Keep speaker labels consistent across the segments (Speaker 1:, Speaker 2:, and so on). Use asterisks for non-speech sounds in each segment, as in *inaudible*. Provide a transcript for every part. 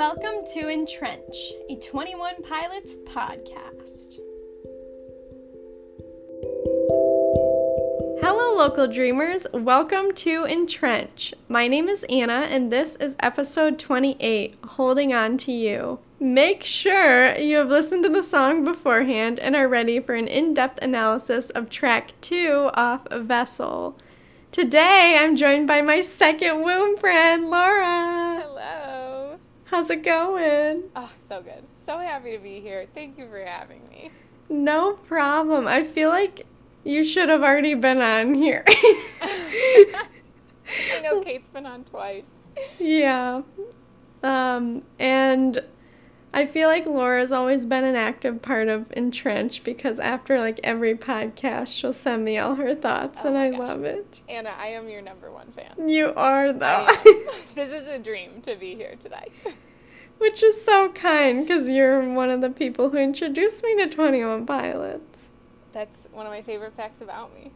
Speaker 1: Welcome to Entrench, a 21 Pilots podcast. Hello, local dreamers. Welcome to Entrench. My name is Annah, and this is episode 28 Holding On to You. Make sure you have listened to the song beforehand and are ready for an in depth analysis of track 2 off Vessel. Today, I'm joined by my second womb friend, Laura. How's it going?
Speaker 2: Oh, so good. So happy to be here. Thank you for having me.
Speaker 1: No problem. I feel like you should have already been on here. *laughs*
Speaker 2: I know *laughs* Kate's been on twice.
Speaker 1: yeah. Um, and I feel like Laura's always been an active part of Entrench because after like every podcast, she'll send me all her thoughts,
Speaker 2: Oh
Speaker 1: and I
Speaker 2: gosh.
Speaker 1: love it.
Speaker 2: Anna, I am your number one fan.
Speaker 1: You are though, *laughs* *laughs*
Speaker 2: this is a dream to be here today. *laughs*
Speaker 1: which is so kind because you're one of the people who introduced me to Twenty One Pilots.
Speaker 2: That's one of my favorite facts about me.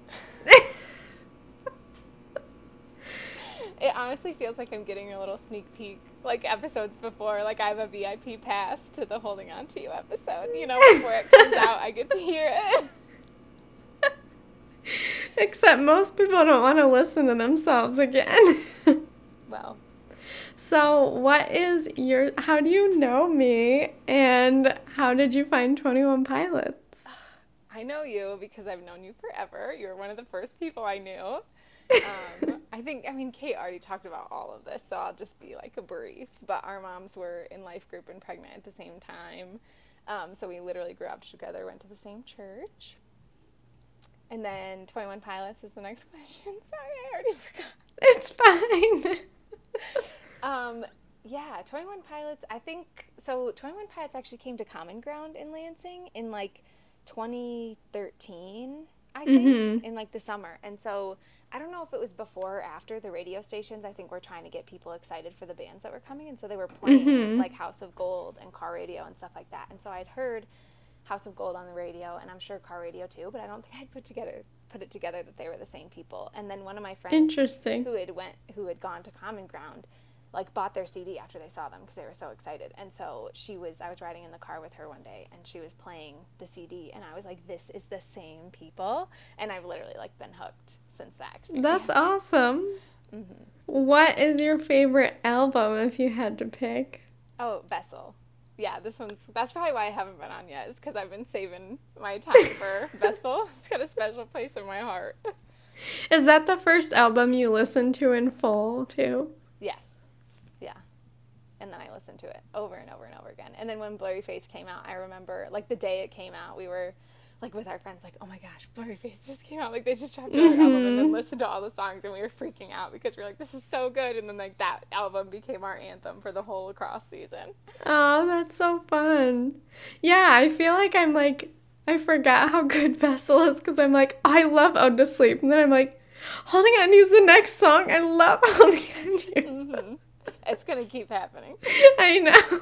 Speaker 2: It honestly feels like I'm getting a little sneak peek, like episodes before. Like I have a VIP pass to the Holding On to You episode. You know, before it comes out, I get to hear it. *laughs*
Speaker 1: Except most people don't want to listen to themselves again. *laughs*
Speaker 2: Well,
Speaker 1: So, what is your how do you know me and how did you find 21 Pilots? *sighs*
Speaker 2: I know you because I've known you forever. You're one of the first people I knew. Um, I think, I mean, Kate already talked about all of this, so I'll just be like a brief. But our moms were in life group and pregnant at the same time. Um, so we literally grew up together, went to the same church. And then 21 Pilots is the next *laughs* question. Sorry, I already forgot.
Speaker 1: It's fine. *laughs*
Speaker 2: Um, yeah, 21 Pilots, I think so 21 Pilots actually came to Common Ground in Lansing in like 2013, I think,
Speaker 1: Mhm.
Speaker 2: in like the summer. And so I don't know if it was before or after the radio stations. I think we're trying to get people excited for the bands that were coming and so they were playing
Speaker 1: Mhm.
Speaker 2: like House of Gold and Car Radio and stuff like that. And so I'd heard House of Gold on the radio and I'm sure Car Radio too, but I don't *laughs* think I'd put together put it together that they were the same people. And then one of my friends
Speaker 1: Interesting.
Speaker 2: who had went who had gone to Common Ground like bought their CD after they saw them because they were so excited. And so she was I was riding in the car with her one day and she was playing the CD and I was like this is the same people and I've literally like been hooked since that experience.
Speaker 1: That's awesome. Mm-hmm. What is your favorite album if you had to pick?
Speaker 2: Oh, Vessel. Yeah, this one's that's probably why I haven't been on yet is cuz I've been saving my time for *laughs* Vessel. It's got a special place in my heart.
Speaker 1: Is that the first album you listened to in full too?
Speaker 2: Yes. And then I listened to it over and over and over again. And then when Blurryface came out, I remember like the day it came out, we were like with our friends, like, oh my gosh, Blurryface just came out. Like they just dropped another album and then listened to all the songs and we were freaking out because we are like, this is so good. And then like that album became our anthem for the whole lacrosse season.
Speaker 1: Oh, that's so fun. Yeah, I feel like I'm like, I forgot how good *laughs* Vessel is because I'm like, I love Ode to Sleep. And then I'm like, Holding On to You's the next song. I love Holding On to You.
Speaker 2: hmm It's going to keep happening. *laughs*
Speaker 1: I know.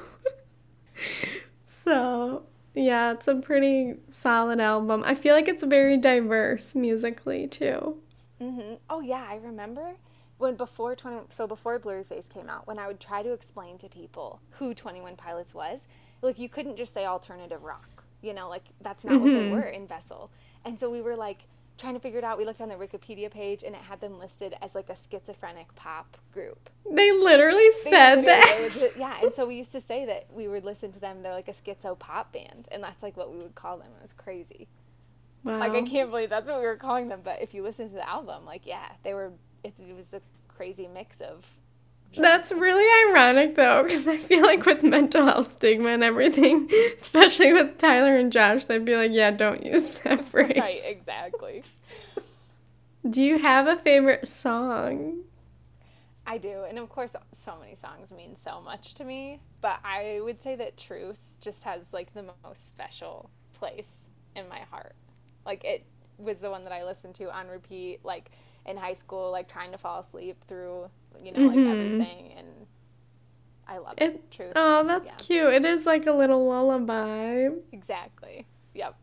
Speaker 1: So, yeah, it's a pretty solid album. I feel like it's very diverse musically too.
Speaker 2: hmm Oh yeah, I remember when before twenty. So before Blurryface came out, when I would try to explain to people who Twenty One Pilots was, like you couldn't just say alternative rock. You know, like that's not what they were in Vessel. And so we were like trying to figure it out. We looked on their Wikipedia page, and it had them listed as like a schizophrenic pop group.
Speaker 1: They literally
Speaker 2: They
Speaker 1: said
Speaker 2: literally-
Speaker 1: that. *laughs*
Speaker 2: yeah, and so we used to say that we would listen to them. They're like a schizo pop band, and that's like what we would call them. It was crazy.
Speaker 1: Wow.
Speaker 2: Like I can't believe that's what we were calling them. But if you listen to the album, like yeah, they were. It, it was a crazy mix of.
Speaker 1: That's really ironic though, because I feel like with mental health stigma and everything, *laughs* especially with Tyler and Josh, they'd be like, yeah, don't use that *laughs* phrase.
Speaker 2: right. Exactly.
Speaker 1: Do you have a favorite song?
Speaker 2: I do, and of course, so many songs mean so much to me. But I would say that Truce just has like the most special place in my heart. Like it was the one that I listened to on repeat, like in high school, like trying to fall asleep through, you know, like
Speaker 1: Mhm.
Speaker 2: everything, and I love it.
Speaker 1: It-
Speaker 2: Truce.
Speaker 1: Oh, that's
Speaker 2: yeah,
Speaker 1: cute. It is like a little lullaby.
Speaker 2: exactly. Yep.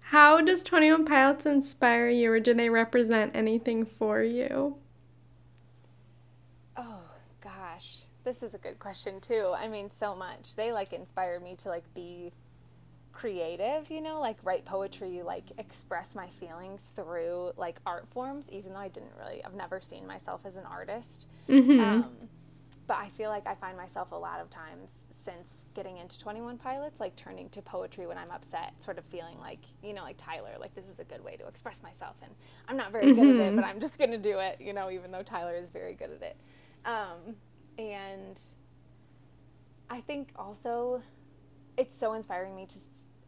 Speaker 1: How does 21 Pilots inspire you, or do they represent anything for you?
Speaker 2: Oh gosh, this is a good question too. I mean, so much. They like inspire me to like be creative, you know, like write poetry, like express my feelings through like art forms, even though I didn't really, I've never seen myself as an artist.
Speaker 1: Mm-hmm.
Speaker 2: Um, but I feel like I find myself a lot of times since getting into 21 Pilots, like turning to poetry when I'm upset, sort of feeling like, you know, like Tyler, like this is a good way to express myself. And I'm not very good at it, but I'm just going to do it, you know, even though Tyler is very good at it. Um, and I think also it's so inspiring me to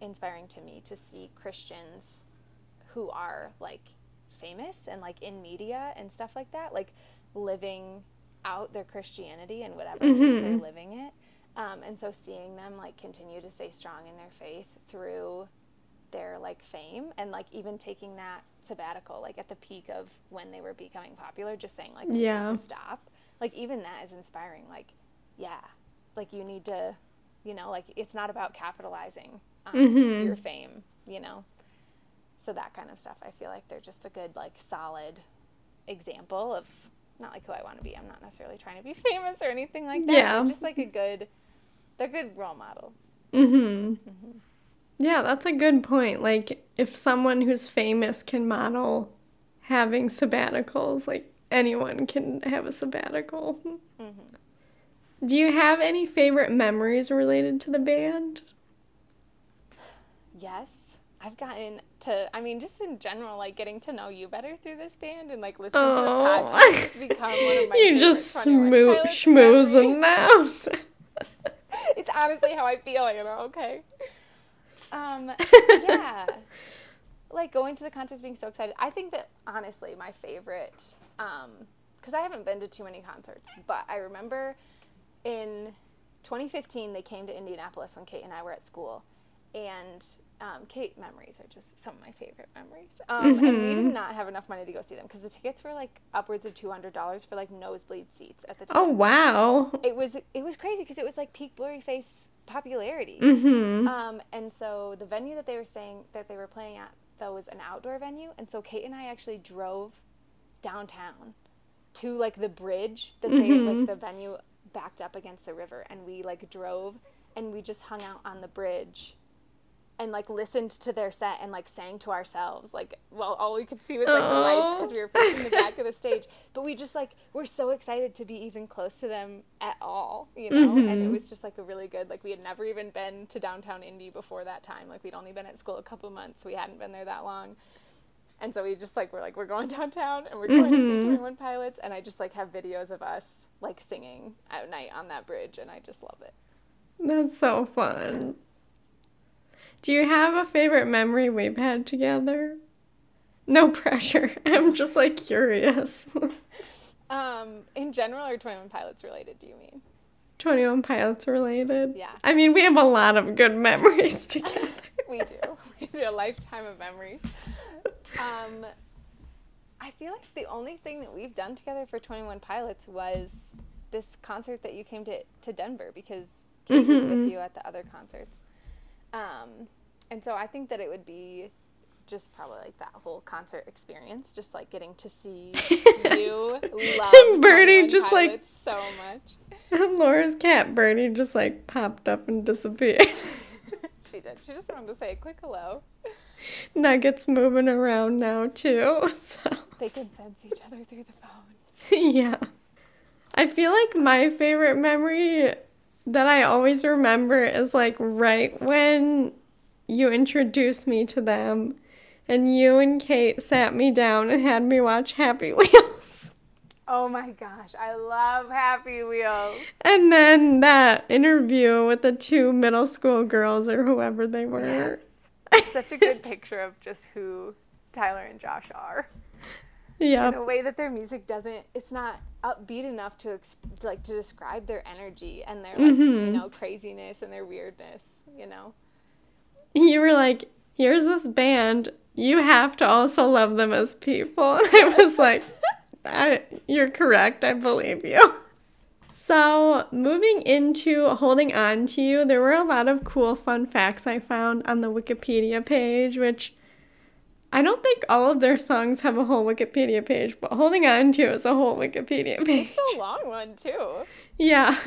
Speaker 2: inspiring to me to see Christians who are like famous and like in media and stuff like that, like living out their Christianity and whatever it is they're living it. Um, and so seeing them like continue to stay strong in their faith through their like fame and like even taking that sabbatical like at the peak of when they were becoming popular just saying like
Speaker 1: Yeah.
Speaker 2: to stop like even that is inspiring like yeah like you need to you know like it's not about capitalizing on
Speaker 1: Mhm.
Speaker 2: your fame you know so that kind of stuff i feel like they're just a good like solid example of not like who i want to be i'm not necessarily trying to be *laughs* famous or anything like that
Speaker 1: Yeah.
Speaker 2: just like a good they're good role models
Speaker 1: Mm-hmm. Yeah, that's a good point. Like, if someone who's famous can model having sabbaticals, like anyone can have a sabbatical. Do you have any favorite memories related to the band?
Speaker 2: Yes. I've gotten to, I mean, just in general, like getting to know you better through this band and like listening to the
Speaker 1: Oh.
Speaker 2: podcast has become one of *laughs* my
Speaker 1: you just
Speaker 2: 21
Speaker 1: smo-
Speaker 2: Pilots
Speaker 1: schmoozing
Speaker 2: memories.
Speaker 1: now. *laughs*
Speaker 2: it's honestly how I feel, you know, okay. Um, yeah. *laughs* like going to the concerts, being so excited. I think that honestly, my favorite, because I haven't been to too many concerts, but I remember in 2015 they came to Indianapolis when Kate and I were at school, and um, Kate memories are just some of my favorite memories. Um, And we did not have enough money to go see them because the tickets were like upwards of two hundred dollars for like nosebleed seats at the time.
Speaker 1: Oh, wow.
Speaker 2: It was it was crazy because it was like peak blurryface popularity.
Speaker 1: Mm-hmm.
Speaker 2: Um, and so the venue that they were saying that they were playing at though was an outdoor venue, and so Kate and I actually drove downtown to like the bridge that they like the venue backed up against the river, and we like drove and we just hung out on the bridge and like listened to their set and like sang to ourselves. Like well all we could see was like the lights because we were facing the back of the *laughs* stage. But we just like we're so excited to be even close to them at all you know? And it mm-hmm. was just like a really good like we had never even been to downtown indy before that time. Like we'd only been at school a couple months. We hadn't been there that long and so we just like we're like we're going *laughs* downtown and we're going to see 21 pilots and i just like have videos of us like singing at night on that bridge and i just love it
Speaker 1: That's so fun. Do you have a favorite memory we've had together? No pressure. *laughs* I'm just like curious. *laughs*
Speaker 2: um in general or 21 pilots related do you mean
Speaker 1: 21 Pilots related.
Speaker 2: Yeah.
Speaker 1: I mean, we have a lot of good memories together.
Speaker 2: We do. *laughs* We do a lifetime of memories. Um, I feel like the only thing that we've done together for 21 Pilots was this concert that you came to, to Denver because Kate was with you at the other concerts. Um, and so I think that it would be just probably like that whole concert experience, just like getting to see *laughs* you love
Speaker 1: Birdie
Speaker 2: 21
Speaker 1: just, like-
Speaker 2: so much. *laughs*
Speaker 1: Laura's cat Bernie just like popped up and disappeared.
Speaker 2: She did. She just wanted to say a quick hello.
Speaker 1: Nuggets moving around now too. *laughs* So
Speaker 2: They can sense each other through the phones. *laughs*
Speaker 1: yeah. I feel like my favorite memory that I always remember is like right when you introduced me to them and you and Kate sat me down and had me watch Happy Wheels. *laughs*
Speaker 2: Oh my gosh, I love Happy Wheels.
Speaker 1: And then that interview with the two middle school girls or whoever they were.
Speaker 2: It's such a good *laughs* picture of just who Tyler and Josh are.
Speaker 1: Yeah.
Speaker 2: The way that their music doesn't, it's not upbeat enough to ex- like to describe their energy and their like you mm-hmm. know craziness and their weirdness. You know.
Speaker 1: You were like, here's this band. You have to also love them as people. *laughs* And I was like, I, you're correct. I believe you. So, moving into holding on to you, there were a lot of cool fun facts I found on the Wikipedia page, which I don't think all of their songs have a whole Wikipedia page, but Holding On To you is a whole Wikipedia page.
Speaker 2: It's a long one too.
Speaker 1: Yeah.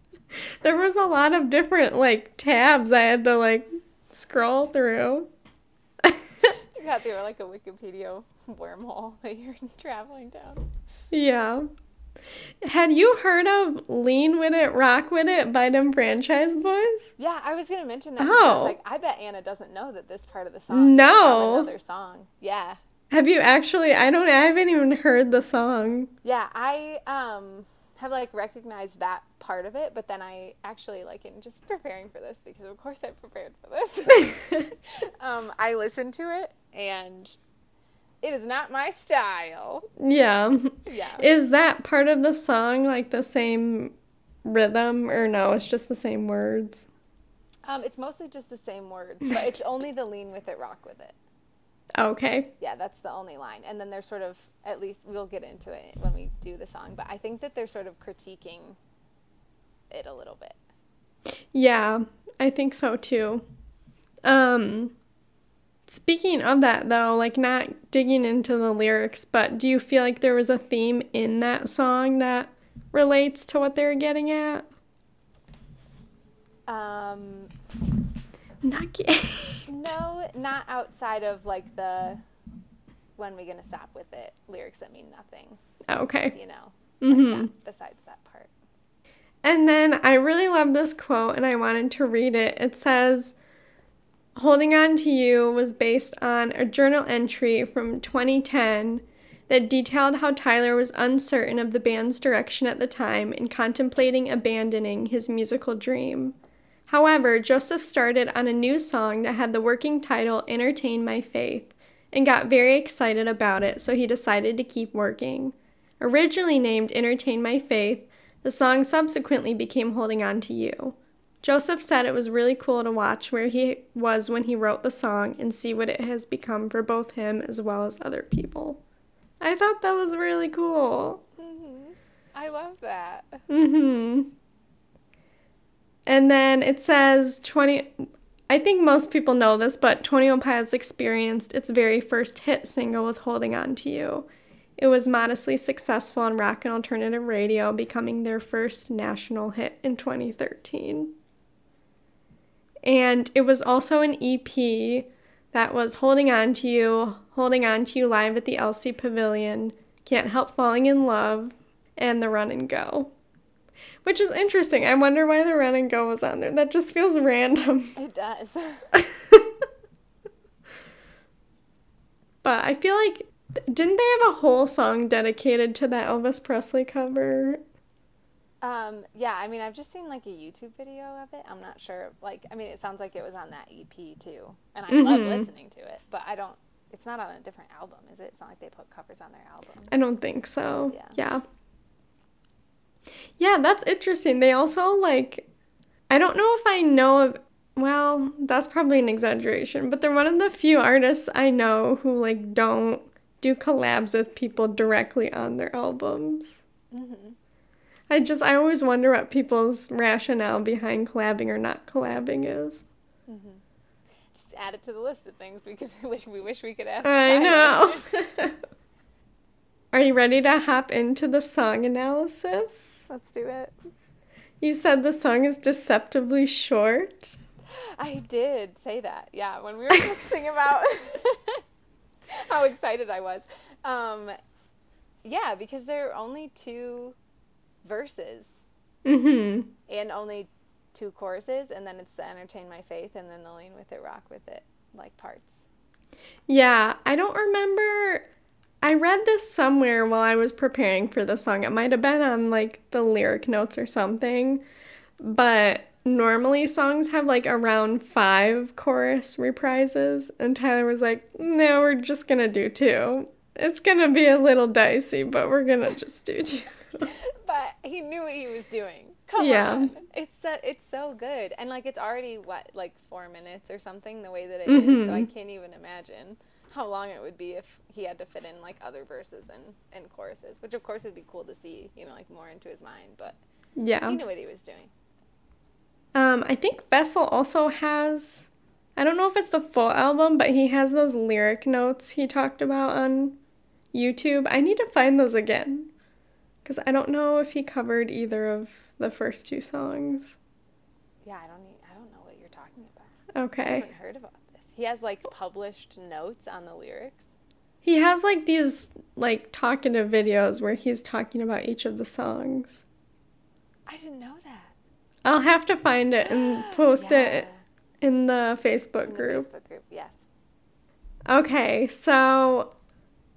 Speaker 1: *laughs* there was a lot of different like tabs I had to like scroll through.
Speaker 2: You got through like a Wikipedia *laughs* wormhole *laughs* that you're *laughs* traveling down.
Speaker 1: Yeah. Had you heard of Lean With It, Rock With It by Dem Franchize Boyz?
Speaker 2: Yeah, I was gonna mention that.
Speaker 1: Oh.
Speaker 2: because, like, I bet Annah doesn't know that this part of the song
Speaker 1: No.
Speaker 2: is another song. Yeah,
Speaker 1: Have you actually? I don't. I haven't even heard the song.
Speaker 2: yeah. I um have like recognized that part of it, but then I actually like in just preparing for this because of course I prepared for this. um, I listened to it and it is not my style.
Speaker 1: Yeah.
Speaker 2: Yeah.
Speaker 1: Is that part of the song like the same rhythm, or no? It's just the same words.
Speaker 2: Um, it's mostly just the same words, but it's only the lean with it, rock with it.
Speaker 1: Okay.
Speaker 2: Yeah, that's the only line. And then they're sort of, at least we'll get into it when we do the song, but I think that they're sort of critiquing it a little bit.
Speaker 1: Yeah, I think so too. Um speaking of that though, like not digging into the lyrics, but do you feel like there was a theme in that song that relates to what they were getting at?
Speaker 2: Um,
Speaker 1: Not *laughs* yet.
Speaker 2: no, not outside of like the when we gonna stop with it lyrics that mean nothing,
Speaker 1: okay.
Speaker 2: you know.
Speaker 1: Mhm.
Speaker 2: Besides that part.
Speaker 1: And then I really love this quote and I wanted to read it. It says, Holding On to You was based on a journal entry from 2010 that detailed how Tyler was uncertain of the band's direction at the time and contemplating abandoning his musical dream. However, Joseph started on a new song that had the working title Entertain My Faith and got very excited about it, so he decided to keep working. Originally named Entertain My Faith, the song subsequently became Holding On to You. Joseph said it was really cool to watch where he was when he wrote the song and see what it has become for both him as well as other people. I thought that was really cool.
Speaker 2: hmm I love that.
Speaker 1: Mhm. And then it says 20 I think most people know this, but 21 Pilots experienced its very first hit single with Holding On to You. It was modestly successful on rock and alternative radio, becoming their first national hit in 2013. And it was also an EP that was Holding On to You, Holding On to You live at the LC Pavilion, Can't Help Falling in Love, and The Run and Go. Which is interesting. I wonder why The Run and Go was on there. That just feels random. *laughs*
Speaker 2: It does. *laughs*
Speaker 1: But I feel like didn't they have a whole song dedicated to that Elvis Presley cover?
Speaker 2: Um, yeah, I mean, I've just seen like a YouTube video of it. I'm not sure. Like, I mean, it sounds like it was on that EP too, and I love
Speaker 1: Mhm.
Speaker 2: listening to it. But I don't. It's not on a different album, is it? It's not like they put covers on their album.
Speaker 1: I don't think so.
Speaker 2: Yeah.
Speaker 1: Yeah. Yeah, that's interesting. They also like I don't know if I know of well, that's probably an exaggeration, but they're one of the few artists I know who like don't do collabs with people directly on their albums.
Speaker 2: hmm
Speaker 1: I just I always wonder what people's rationale behind collabing or not collabing is.
Speaker 2: Just add it to the list of things we could *laughs* wish we wish we could ask.
Speaker 1: I know. *laughs* *laughs* Are you ready to hop into the song analysis?
Speaker 2: Let's do it.
Speaker 1: You said the song is deceptively short.
Speaker 2: I did say that. Yeah, when we were texting about how excited I was. Um, yeah, because there are only two verses
Speaker 1: Mhm.
Speaker 2: and only two choruses, and then it's the entertain my faith, and then the lean with it, rock with it, like parts.
Speaker 1: Yeah, I don't remember I read this somewhere while I was preparing for the song. It might have been on like the lyric notes or something. But normally songs have like around 5 chorus reprises and Tyler was like, "No, we're just to do two. It's to be a little dicey, but we're to just do two." *laughs* *laughs*
Speaker 2: But he knew what he was doing. Come
Speaker 1: Yeah.
Speaker 2: on, it's so, it's so good, and like it's already what like four minutes or something the way that it is. So I
Speaker 1: Mhm.
Speaker 2: can't even imagine how long it would be if he had to fit in like other verses and and choruses, which of course would be cool to see, you know, like more into his mind. But
Speaker 1: yeah.
Speaker 2: he knew what he was doing.
Speaker 1: Um, I think Vessel also has I don't know if it's the full album, but he has those lyric notes he talked about on YouTube. I need to find those again because I don't know if he covered either of the first two songs.
Speaker 2: Yeah, I don't. Need, I don't know what you're talking about. I
Speaker 1: Okay.
Speaker 2: haven't heard about this. He has like published notes on the lyrics.
Speaker 1: He has like these like talkative videos where he's talking about each of the songs.
Speaker 2: I didn't know that.
Speaker 1: I'll have to find it and *gasps* post it in the Facebook
Speaker 2: in the
Speaker 1: group.
Speaker 2: Facebook group. Yes.
Speaker 1: Okay, so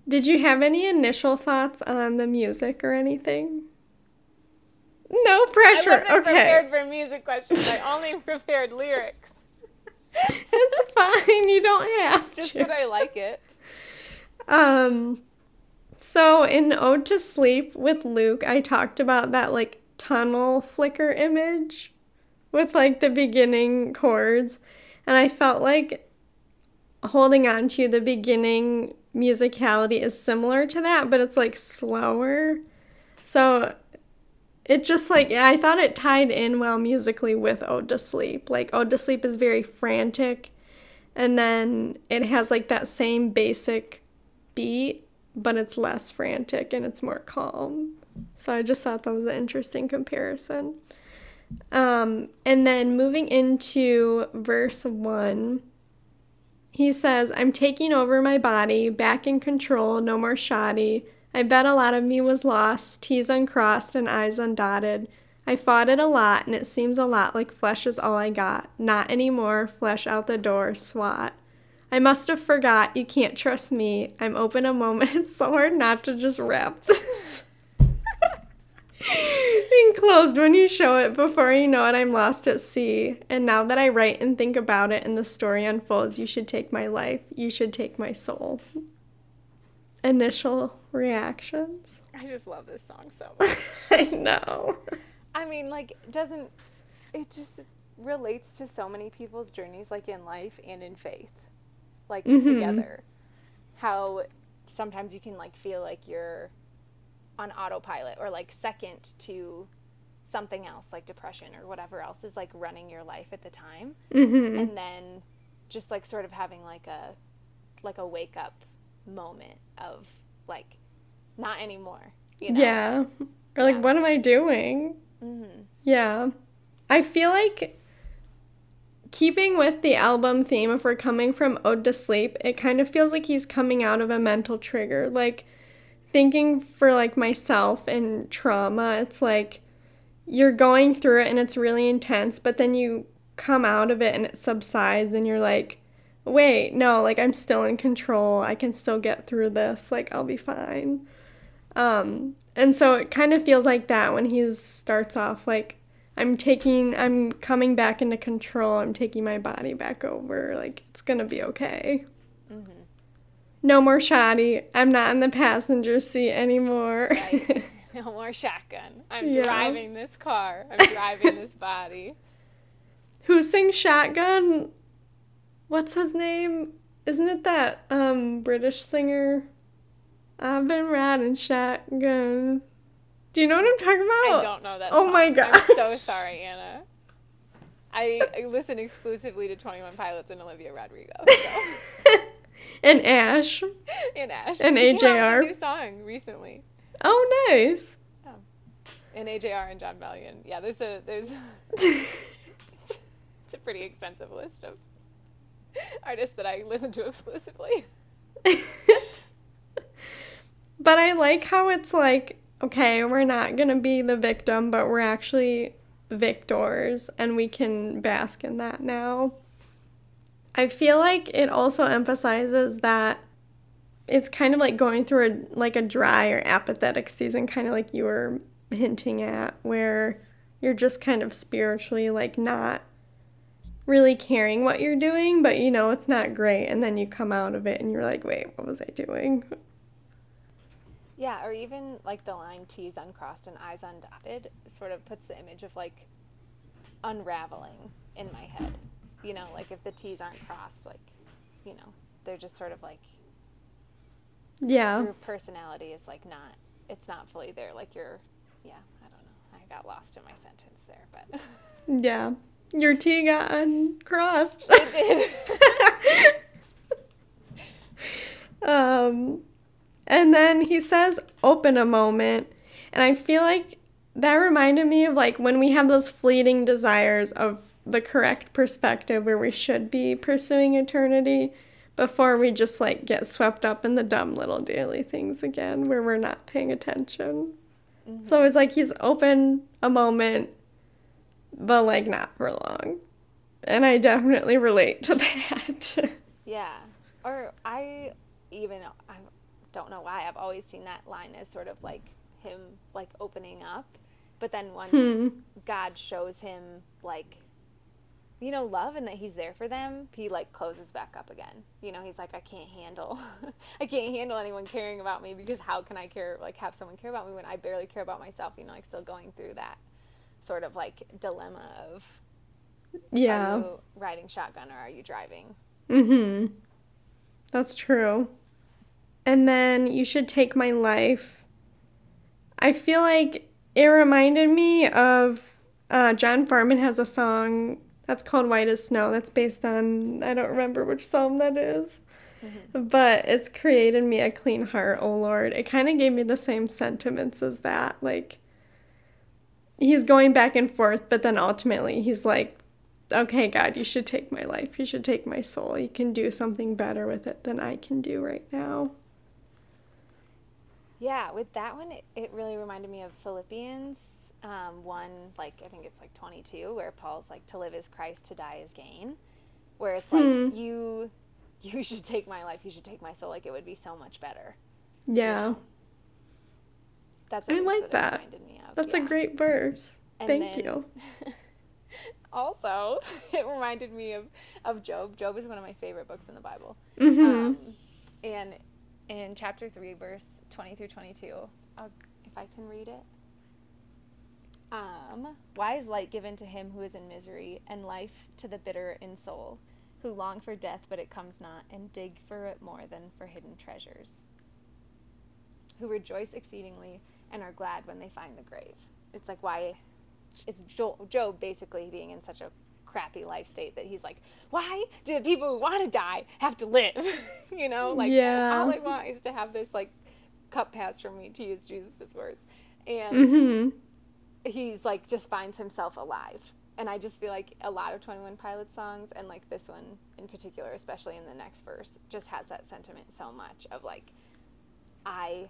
Speaker 1: did you have any initial thoughts on the music or anything? No pressure.
Speaker 2: I wasn't
Speaker 1: okay.
Speaker 2: prepared for music questions. I only *laughs* prepared lyrics.
Speaker 1: It's fine. You don't have
Speaker 2: Just
Speaker 1: to.
Speaker 2: that I like it.
Speaker 1: Um, so in Ode to Sleep with Luke, I talked about that like tunnel flicker image with like the beginning chords, and I felt like holding on to the beginning musicality is similar to that, but it's like slower. So it just like I thought it tied in well musically with Ode to Sleep. Like Ode to Sleep is very frantic, and then it has like that same basic beat, but it's less frantic and it's more calm. So I just thought that was an interesting comparison. Um, and then moving into verse one, he says, I'm taking over my body, back in control, no more shoddy. I bet a lot of me was lost, T's uncrossed and I's undotted. I fought it a lot, and it seems a lot like flesh is all I got. Not anymore, flesh out the door, swat. I must have forgot, you can't trust me. I'm open a moment, *laughs* it's so hard not to just rap this. Enclosed when you show it, before you know it, I'm lost at sea. And now that I write and think about it and the story unfolds, you should take my life, you should take my soul. Initial reactions.
Speaker 2: I just love this song so *laughs* much.
Speaker 1: I know.
Speaker 2: I mean, like, doesn't it just relates to so many people's journeys, like in life and in faith, like mm-hmm. together? How sometimes you can like feel like you're on autopilot or like second to something else, like depression or whatever else is like running your life at the time,
Speaker 1: hmm
Speaker 2: and then just like sort of having like a like a wake up moment of like not anymore. You know?
Speaker 1: Yeah. Or like,
Speaker 2: Yeah.
Speaker 1: what am I doing?
Speaker 2: Mm-hmm.
Speaker 1: Yeah. I feel like keeping with the album theme, if we're coming from Ode to Sleep, it kind of feels like he's coming out of a mental trigger. Like thinking for like myself and trauma, it's like you're going through it and it's really intense, but then you come out of it and it subsides and you're like, wait, no, like I'm still in control. I can still get through this. Like I'll be fine. Um, and so it kind of feels like that when he starts off like I'm taking I'm coming back into control. I'm taking my body back over. Like it's going to be okay. No more shoddy. I'm not in the passenger seat anymore.
Speaker 2: Right. *laughs* No more shotgun. I'm
Speaker 1: Yeah.
Speaker 2: driving this car. I'm driving this *laughs* body.
Speaker 1: Who sings Shotgun? What's his name? Isn't it that um British singer? I've been riding shotgun. Do you know what I'm talking about?
Speaker 2: I don't know that.
Speaker 1: Oh
Speaker 2: song.
Speaker 1: my God.
Speaker 2: I'm so sorry, Annah. I, I *laughs* listen exclusively to Twenty One Pilots and Olivia Rodrigo. So.
Speaker 1: And Ash.
Speaker 2: and Ash.
Speaker 1: And
Speaker 2: she
Speaker 1: AJR.
Speaker 2: new song recently.
Speaker 1: Oh, nice. Oh.
Speaker 2: And AJR and Jon Bellion. Yeah, there's a there's *laughs* it's a pretty extensive list of artists that I listen to exclusively. *laughs*
Speaker 1: But I like how it's like, okay, we're not going to be the victim, but we're actually victors and we can bask in that now. I feel like it also emphasizes that it's kind of like going through a like a dry or apathetic season kind of like you were hinting at where you're just kind of spiritually like not really caring what you're doing, but you know it's not great and then you come out of it and you're like, "Wait, what was I doing?"
Speaker 2: Yeah, or even like the line T's uncrossed and I's undotted sort of puts the image of like unraveling in my head. You know, like if the T's aren't crossed, like, you know, they're just sort of like
Speaker 1: Yeah.
Speaker 2: your personality is like not, it's not fully there. Like you're, yeah, I don't know. I got lost in my sentence there, but *laughs*
Speaker 1: Yeah. Your T got uncrossed. *laughs*
Speaker 2: It
Speaker 1: did. *laughs* um, and then he says, open a moment. And I feel like that reminded me of like when we have those fleeting desires of the correct perspective where we should be pursuing eternity before we just like get swept up in the dumb little daily things again where we're not paying attention. Mm-hmm. So it's like he's open a moment, but like not for long. And I definitely relate to *laughs* that.
Speaker 2: yeah. Or I even, I don't know why, I've always seen that line as sort of like him like opening up. But then once hmm. God shows him like you know, love and that he's there for them, he like closes back up again. You know, he's like, I can't handle, *laughs* I can't handle anyone caring about me because how can I care, like, have someone care about me when I barely care about myself? You know, like, still going through that sort of like dilemma of,
Speaker 1: yeah,
Speaker 2: riding shotgun or are you driving?
Speaker 1: Mm hmm. That's true. And then you should take my life. I feel like it reminded me of uh, Jon Foreman has a song that's called White as Snow. That's based on, I don't remember which psalm that is. Mm-hmm. But it's created me a clean heart, oh Lord. It kind of gave me the same sentiments as that. Like, he's going back and forth, but then ultimately he's like, okay, God, you should take my life. You should take my soul. You can do something better with it than I can do right now.
Speaker 2: Yeah, with that one, it, it really reminded me of Philippians um, one like I think it's like 22 where Paul's like to live is Christ to die is gain where it's like hmm. you you should take my life you should take my soul like it would be so much better
Speaker 1: yeah you know?
Speaker 2: that's I like that
Speaker 1: that's yeah. a great verse and thank then, you *laughs*
Speaker 2: also *laughs* it reminded me of of Job Job is one of my favorite books in the Bible
Speaker 1: mm-hmm. um,
Speaker 2: and in chapter 3 verse 20 through 22 I'll, if I can read it um, why is light given to him who is in misery, and life to the bitter in soul, who long for death, but it comes not, and dig for it more than for hidden treasures? Who rejoice exceedingly and are glad when they find the grave. It's like why it's Job basically being in such a crappy life state that he's like, why do the people who want to die have to live? *laughs* you know, like yeah. all I want is to have this like cup passed from me, to use Jesus's words, and. Mm-hmm he's like just finds himself alive. And I just feel like a lot of 21 Pilots songs, and like this one in particular, especially in the next verse, just has that sentiment so much of like, I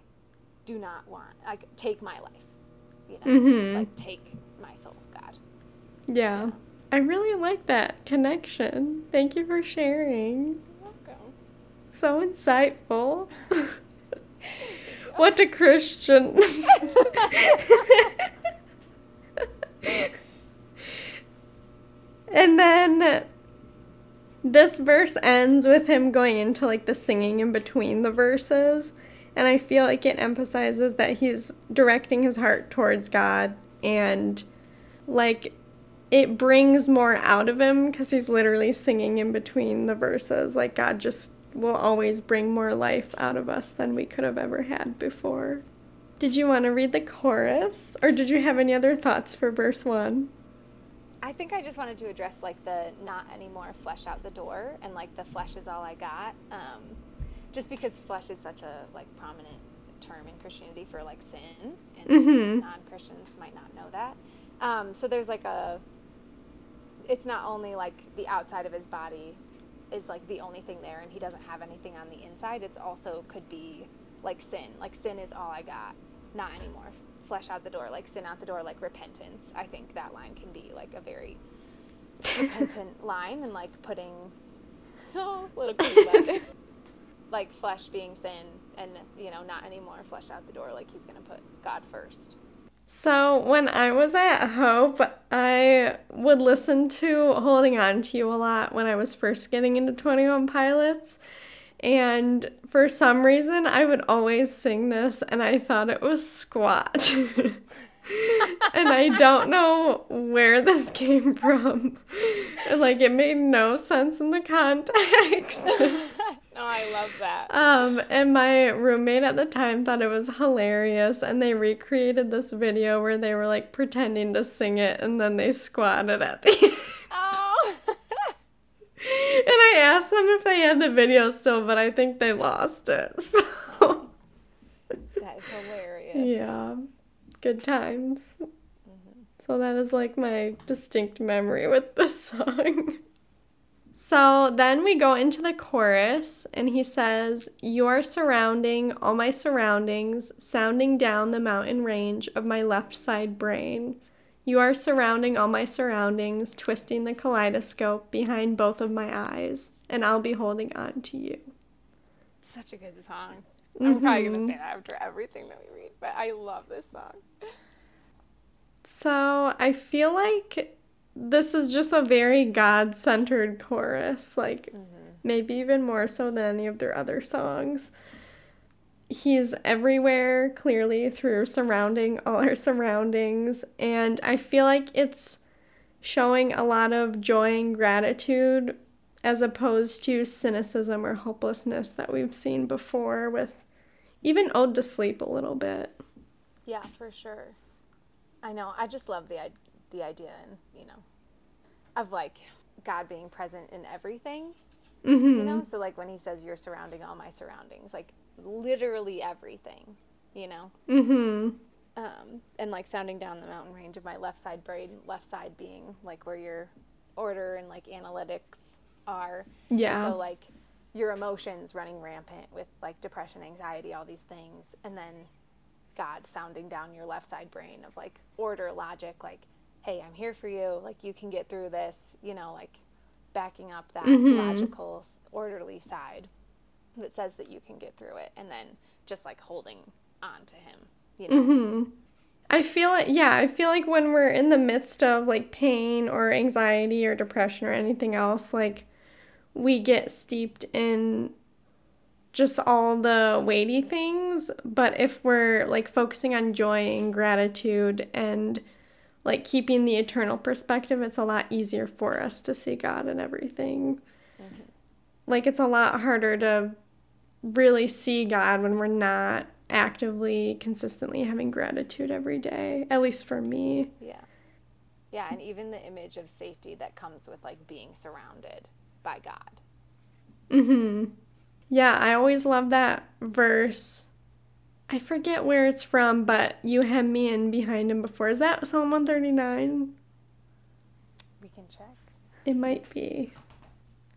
Speaker 2: do not want, like, take my life, you know, mm-hmm. like, take my soul, God.
Speaker 1: Yeah. yeah. I really like that connection. Thank you for sharing.
Speaker 2: You're welcome.
Speaker 1: So insightful. what a Christian. *laughs* and then this verse ends with him going into like the singing in between the verses. And I feel like it emphasizes that he's directing his heart towards God and like it brings more out of him because he's literally singing in between the verses. Like God just will always bring more life out of us than we could have ever had before. Did you want to read the chorus or did you have any other thoughts for verse 1?
Speaker 2: I think I just wanted to address like the not anymore flesh out the door and like the flesh is all I got. Um, just because flesh is such a like prominent term in Christianity for like sin, and mm-hmm. non Christians might not know that. Um, so there's like a, it's not only like the outside of his body is like the only thing there, and he doesn't have anything on the inside. It's also could be like sin. Like sin is all I got, not anymore flesh out the door, like sin out the door, like repentance. I think that line can be like a very repentant *laughs* line and like putting *laughs* oh *laughs* little like flesh being sin and you know not anymore flesh out the door like he's gonna put god first
Speaker 1: so when i was at hope i would listen to holding on to you a lot when i was first getting into 21 pilots and for some reason, I would always sing this, and I thought it was squat. *laughs* and I don't know where this came from. like, it made no sense in the context. *laughs*
Speaker 2: no, I love that.
Speaker 1: Um, and my roommate at the time thought it was hilarious, and they recreated this video where they were like pretending to sing it, and then they squatted at the *laughs* end. Oh. and I asked them if they had the video still, but I think they lost it. *laughs* So.
Speaker 2: That is hilarious.
Speaker 1: Yeah, good times. Mm-hmm. So that is like my distinct memory with this song. *laughs* So then we go into the chorus, and he says, You are surrounding all my surroundings, sounding down the mountain range of my left side brain. You are surrounding all my surroundings, twisting the kaleidoscope behind both of my eyes, and I'll be holding on to you.
Speaker 2: Such a good song. I'm mm-hmm. probably going to say that after everything that we read, but I love this song.
Speaker 1: So I feel like this is just a very God centered chorus, like mm-hmm. maybe even more so than any of their other songs. He's everywhere, clearly, through surrounding all our surroundings, and I feel like it's showing a lot of joy and gratitude as opposed to cynicism or hopelessness that we've seen before with even Ode to Sleep a little bit.
Speaker 2: Yeah, for sure. I know. I just love the the idea and you know of like God being present in everything. Mm-hmm. You know, so like when he says you're surrounding all my surroundings, like literally everything. You know. Mm-hmm. Um, and like sounding down the mountain range of my left side brain, left side being like where your order and like analytics are. Yeah. And so like your emotions running rampant with like depression, anxiety, all these things, and then God sounding down your left side brain of like order, logic, like, hey, I'm here for you. Like, you can get through this, you know, like backing up that mm-hmm. logical, orderly side that says that you can get through it. And then just like holding on to Him, you know? Mm-hmm.
Speaker 1: I feel like, yeah, I feel like when we're in the midst of like pain or anxiety or depression or anything else, like, we get steeped in just all the weighty things, but if we're like focusing on joy and gratitude and like keeping the eternal perspective, it's a lot easier for us to see God in everything. Mm-hmm. Like it's a lot harder to really see God when we're not actively, consistently having gratitude every day, at least for me.
Speaker 2: Yeah. Yeah, and even the image of safety that comes with like being surrounded by God.
Speaker 1: Mhm. Yeah, I always love that verse. I forget where it's from, but you hem me in behind him before. Is that Psalm 139?
Speaker 2: We can check.
Speaker 1: It might be.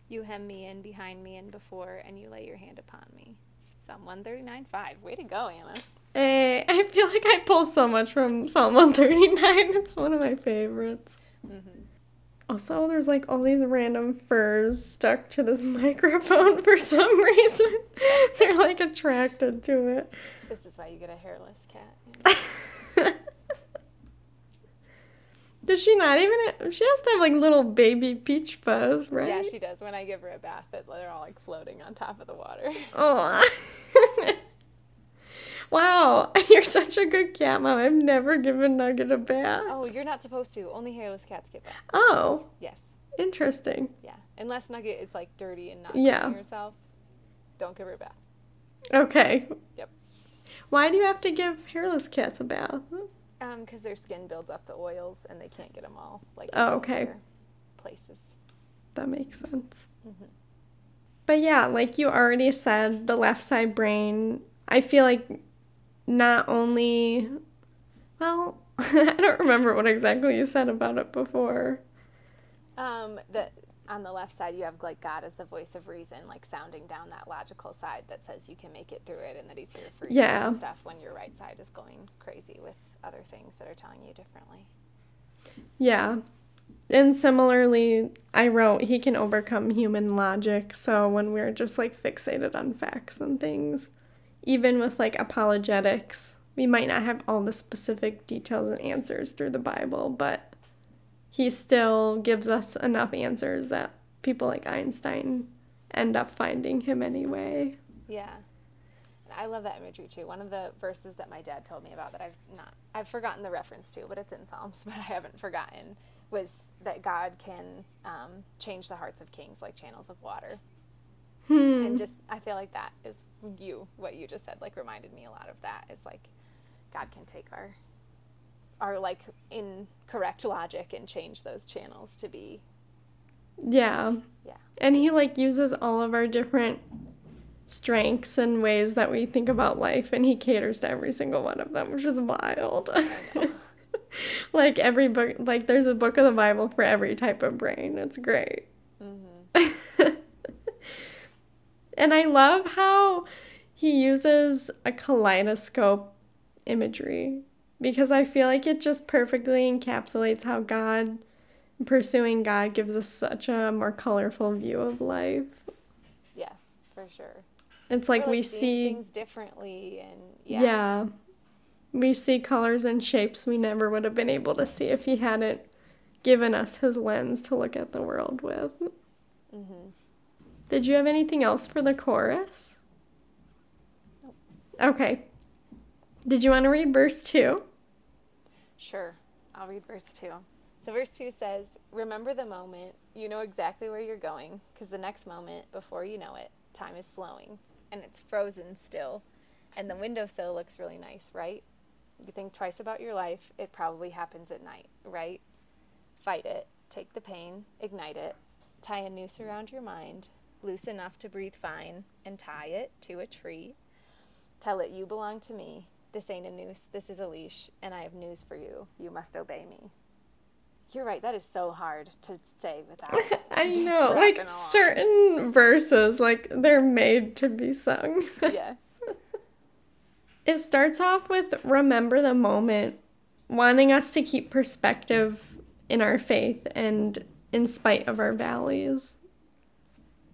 Speaker 2: You hem me in behind me and before, and you lay your hand upon me. Psalm 139 5. Way to go, Annah.
Speaker 1: Hey, I feel like I pull so much from Psalm 139. *laughs* It's one of my favorites. Mm-hmm. Also, there's like all these random furs stuck to this *laughs* microphone for some reason. *laughs* They're like attracted to it.
Speaker 2: This is why you get a hairless cat. *laughs*
Speaker 1: does she not even? Have, she has to have like little baby peach fuzz, right?
Speaker 2: Yeah, she does. When I give her a bath, they're all like floating on top of the water. *laughs*
Speaker 1: Oh. *laughs* Wow, you're such a good cat mom. I've never given Nugget a bath.
Speaker 2: Oh, you're not supposed to. Only hairless cats get baths.
Speaker 1: Oh.
Speaker 2: Yes.
Speaker 1: Interesting.
Speaker 2: Yeah. Unless Nugget is like dirty and not yeah. herself, don't give her a bath.
Speaker 1: Okay.
Speaker 2: Yep.
Speaker 1: Why do you have to give hairless cats a bath?
Speaker 2: Um, because their skin builds up the oils and they can't get them all like.
Speaker 1: Oh, okay.
Speaker 2: Places.
Speaker 1: That makes sense. Mm-hmm. But yeah, like you already said, the left side brain. I feel like not only well *laughs* i don't remember what exactly you said about it before
Speaker 2: um that on the left side you have like god as the voice of reason like sounding down that logical side that says you can make it through it and that he's here for you yeah. and stuff when your right side is going crazy with other things that are telling you differently.
Speaker 1: Yeah. And similarly i wrote he can overcome human logic. So when we're just like fixated on facts and things even with like apologetics, we might not have all the specific details and answers through the Bible, but he still gives us enough answers that people like Einstein end up finding him anyway.
Speaker 2: Yeah. I love that imagery too. One of the verses that my dad told me about that I've not I've forgotten the reference to, but it's in Psalms, *laughs* but I haven't forgotten was that God can um, change the hearts of kings like channels of water. Hmm. And just, I feel like that is you, what you just said, like reminded me a lot of that. Is like, God can take our, our like incorrect logic and change those channels to be
Speaker 1: Yeah.
Speaker 2: Yeah.
Speaker 1: And he like uses all of our different strengths and ways that we think about life and he caters to every single one of them, which is wild. *laughs* like every book like there's a book of the Bible for every type of brain. It's great.
Speaker 2: Mm-hmm. *laughs*
Speaker 1: and I love how he uses a kaleidoscope imagery because I feel like it just perfectly encapsulates how God pursuing God gives us such a more colorful view of life.
Speaker 2: Yes, for sure.
Speaker 1: It's like,
Speaker 2: Or,
Speaker 1: we see
Speaker 2: things differently and
Speaker 1: yeah.
Speaker 2: yeah.
Speaker 1: We see colors and shapes we never would have been able to see if he hadn't given us his lens to look at the world with.
Speaker 2: Mm-hmm.
Speaker 1: Did you have anything else for the chorus? Nope. Okay. Did you want to read verse 2?
Speaker 2: Sure. I'll read verse 2. So, verse 2 says, Remember the moment, you know exactly where you're going, because the next moment, before you know it, time is slowing, and it's frozen still, and the windowsill looks really nice, right? You think twice about your life, it probably happens at night, right? Fight it, take the pain, ignite it, tie a noose around your mind, loose enough to breathe fine, and tie it to a tree. Tell it you belong to me. This ain't a noose, this is a leash, and I have news for you. You must obey me. You're right, that is so hard to say without. *laughs*
Speaker 1: I know, like
Speaker 2: along.
Speaker 1: certain verses, like they're made to be sung. *laughs*
Speaker 2: yes.
Speaker 1: It starts off with remember the moment, wanting us to keep perspective in our faith and in spite of our valleys.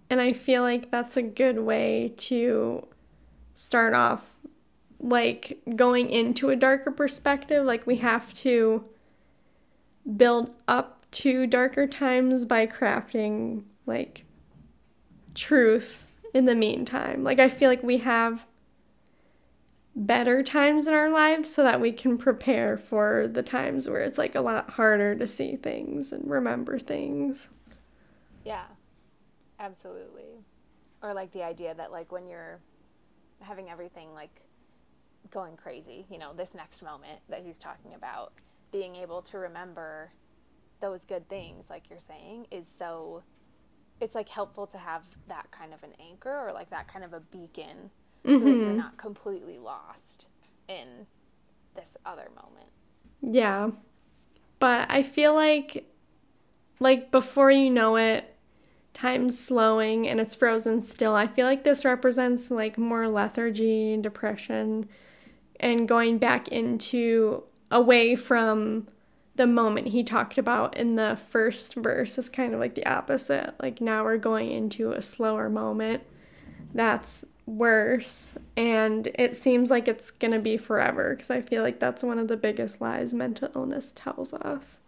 Speaker 1: And I feel like that's a good way to start off like going into a darker perspective. Like we have to build up to darker times by crafting like truth in the meantime. Like I feel like we have better times in our lives so that we can prepare for the times where it's like a lot harder to see things and remember things.
Speaker 2: Yeah. Absolutely. Or like the idea that like when you're having everything like going crazy, you know, this next moment that he's talking about, being able to remember those good things like you're saying is so it's like helpful to have that kind of an anchor or like that kind of a beacon so that you're mm-hmm. not completely lost in this other moment.
Speaker 1: Yeah. But I feel like like before you know it, time's slowing and it's frozen still. I feel like this represents like more lethargy, depression, and going back into away from the moment he talked about in the first verse is kind of like the opposite. Like now we're going into a slower moment that's worse and it seems like it's going to be forever because I feel like that's one of the biggest lies mental illness tells us.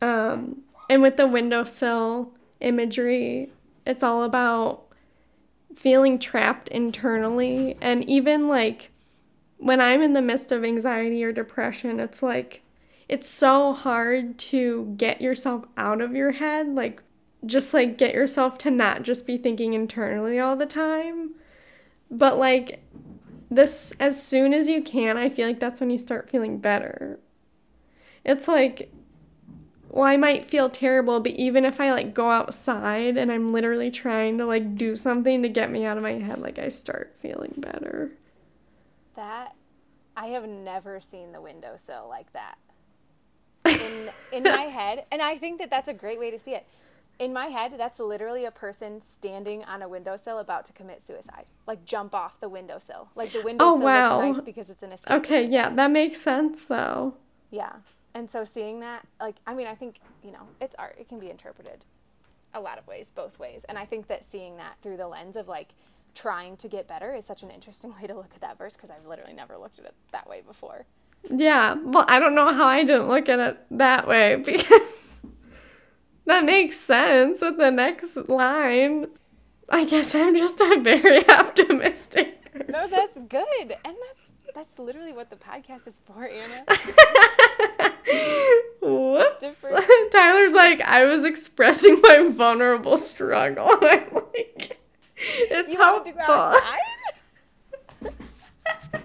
Speaker 1: Um and with the windowsill imagery, it's all about feeling trapped internally and even like when I'm in the midst of anxiety or depression, it's like it's so hard to get yourself out of your head, like just like get yourself to not just be thinking internally all the time. But like this as soon as you can, I feel like that's when you start feeling better. It's like well, I might feel terrible, but even if I like go outside and I'm literally trying to like do something to get me out of my head, like I start feeling better.
Speaker 2: That I have never seen the windowsill like that. In *laughs* in my head, and I think that that's a great way to see it. In my head, that's literally a person standing on a windowsill about to commit suicide. Like jump off the windowsill. Like the oh, windowsill
Speaker 1: Oh, wow.
Speaker 2: looks nice because it's an escape.
Speaker 1: Okay, yeah, that makes sense though.
Speaker 2: Yeah. And so seeing that, like, I mean, I think, you know, it's art. It can be interpreted a lot of ways, both ways. And I think that seeing that through the lens of like trying to get better is such an interesting way to look at that verse because I've literally never looked at it that way before.
Speaker 1: Yeah, well, I don't know how I didn't look at it that way *laughs* because that makes sense with the next line. I guess I'm just a very *laughs* optimistic. person.
Speaker 2: No, that's good. And that's that's literally what the podcast is for, Annah. *laughs*
Speaker 1: Whoops.
Speaker 2: Different-
Speaker 1: Tyler's like, I was expressing my vulnerable struggle. And I'm like, *laughs* it's
Speaker 2: You wanted to go
Speaker 1: helpful.
Speaker 2: outside? *laughs*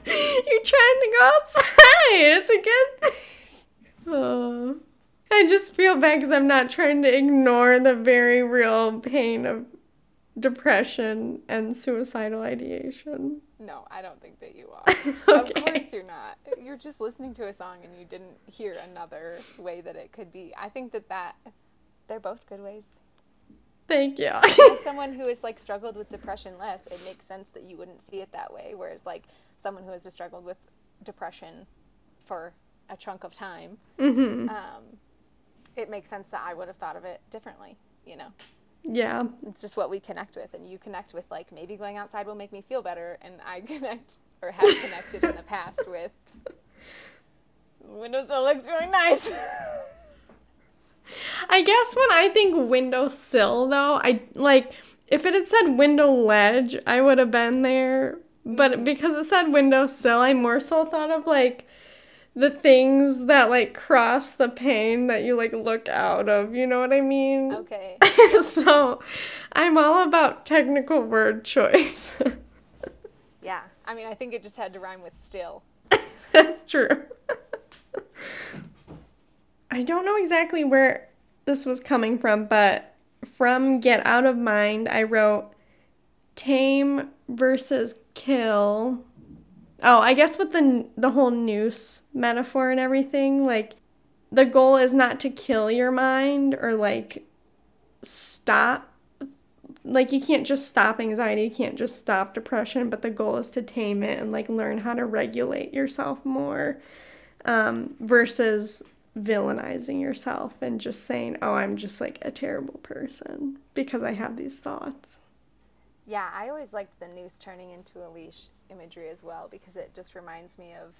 Speaker 1: You're trying to go outside. It's a good thing. Oh. I I just feel bad because I'm not trying to ignore the very real pain of depression and suicidal ideation.
Speaker 2: No, I don't think that you are. *laughs* okay. Of course you're not. You're just listening to a song and you didn't hear another way that it could be. I think that that they're both good ways.
Speaker 1: Thank you.
Speaker 2: As someone who has like struggled with depression less, it makes sense that you wouldn't see it that way. Whereas like someone who has just struggled with depression for a chunk of time, mm-hmm. um, it makes sense that I would have thought of it differently. You know.
Speaker 1: Yeah.
Speaker 2: It's just what we connect with. And you connect with, like, maybe going outside will make me feel better. And I *laughs* connect or have connected in the past with *laughs* windowsill looks really nice. *laughs*
Speaker 1: I guess when I think windowsill, though, I like if it had said window ledge, I would have been there. But mm-hmm. because it said windowsill, I more so thought of like the things that like cross the pane that you like look out of. You know what I mean?
Speaker 2: Okay. *laughs*
Speaker 1: so I'm all about technical word choice. *laughs*
Speaker 2: yeah. I mean, I think it just had to rhyme with still. *laughs*
Speaker 1: That's true. I don't know exactly where this was coming from, but from Get Out of Mind, I wrote tame versus kill. Oh, I guess with the the whole noose metaphor and everything, like the goal is not to kill your mind or like stop like you can't just stop anxiety, you can't just stop depression, but the goal is to tame it and like learn how to regulate yourself more um, versus villainizing yourself and just saying, "Oh, I'm just like a terrible person because I have these thoughts."
Speaker 2: Yeah, I always liked the noose turning into a leash imagery as well because it just reminds me of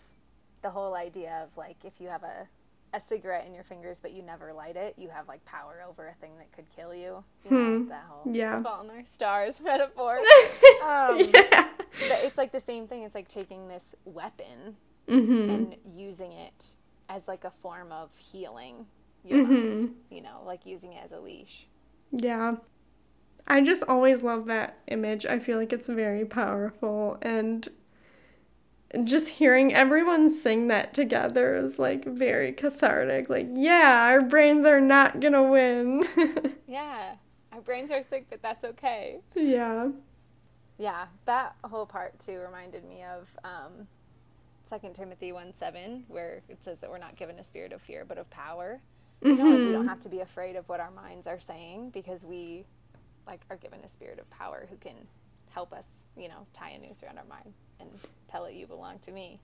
Speaker 2: the whole idea of like if you have a a cigarette in your fingers but you never light it, you have like power over a thing that could kill you. you know,
Speaker 1: hmm. that whole yeah.
Speaker 2: Fault in Our Stars *laughs* metaphor. *laughs* um, yeah. It's like the same thing. It's like taking this weapon mm-hmm. and using it as like a form of healing your mm-hmm. mind. You know, like using it as a leash.
Speaker 1: Yeah. I just always love that image. I feel like it's very powerful and just hearing everyone sing that together is like very cathartic. Like, yeah, our brains are not gonna win. *laughs*
Speaker 2: yeah, our brains are sick, but that's okay.
Speaker 1: Yeah.
Speaker 2: Yeah, that whole part too reminded me of um, 2 Timothy 1 7, where it says that we're not given a spirit of fear, but of power. You know, like we don't mm-hmm. have to be afraid of what our minds are saying because we like are given a spirit of power who can help us, you know, tie a noose around our mind and tell it you belong to me.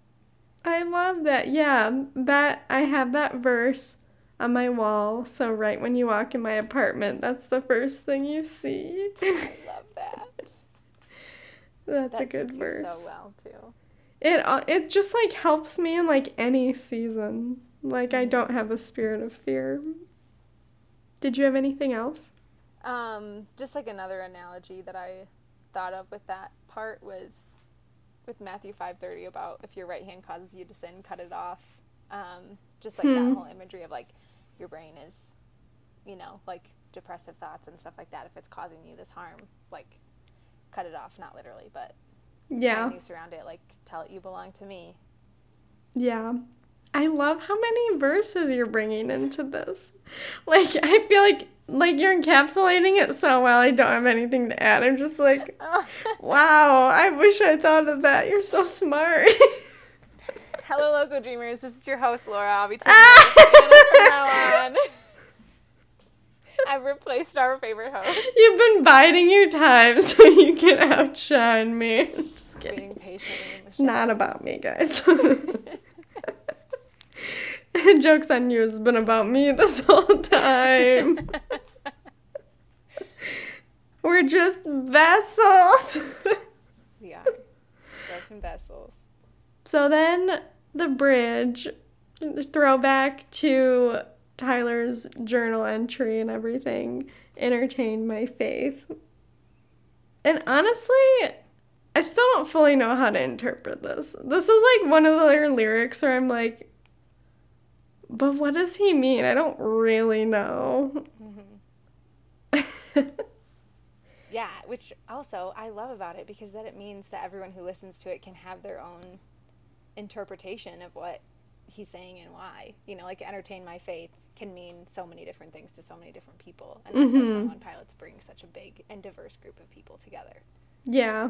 Speaker 1: I love that. Yeah, that I have that verse on my wall. So right when you walk in my apartment, that's the first thing you see.
Speaker 2: I love *laughs* that.
Speaker 1: that's that a good verse.
Speaker 2: so well too.
Speaker 1: It uh, it just like helps me in like any season. Like I don't have a spirit of fear. Did you have anything else?
Speaker 2: Um, just like another analogy that I thought of with that part was with Matthew 5:30 about if your right hand causes you to sin, cut it off. Um, just like hmm. that whole imagery of like your brain is, you know, like depressive thoughts and stuff like that. If it's causing you this harm, like cut it off. Not literally, but
Speaker 1: yeah,
Speaker 2: noose around it. Like tell it you belong to me.
Speaker 1: Yeah, I love how many verses you're bringing into this. Like I feel like like you're encapsulating it so well. I don't have anything to add. I'm just like, *laughs* wow. I wish I thought of that. You're so smart. *laughs*
Speaker 2: Hello, local dreamers. This is your host Laura. I'll be *laughs* taking from now on. *laughs* I've replaced our favorite host.
Speaker 1: You've been biding your time *laughs* so you can outshine me. *laughs* Just kidding. It's not about me, guys. Joke's on you, it's been about me this whole time. We're just vessels.
Speaker 2: we are. Broken vessels.
Speaker 1: So then the bridge, throwback to Tyler's journal entry and everything, entertained my faith. And honestly, I still don't fully know how to interpret this. This is like one of their lyrics where I'm like, but what does he mean? I don't really know.
Speaker 2: Mm-hmm. *laughs* yeah, which also I love about it because then it means that everyone who listens to it can have their own interpretation of what he's saying and why. You know, like entertain my faith can mean so many different things to so many different people. And that's mm-hmm. why 21 Pilots brings such a big and diverse group of people together.
Speaker 1: Yeah.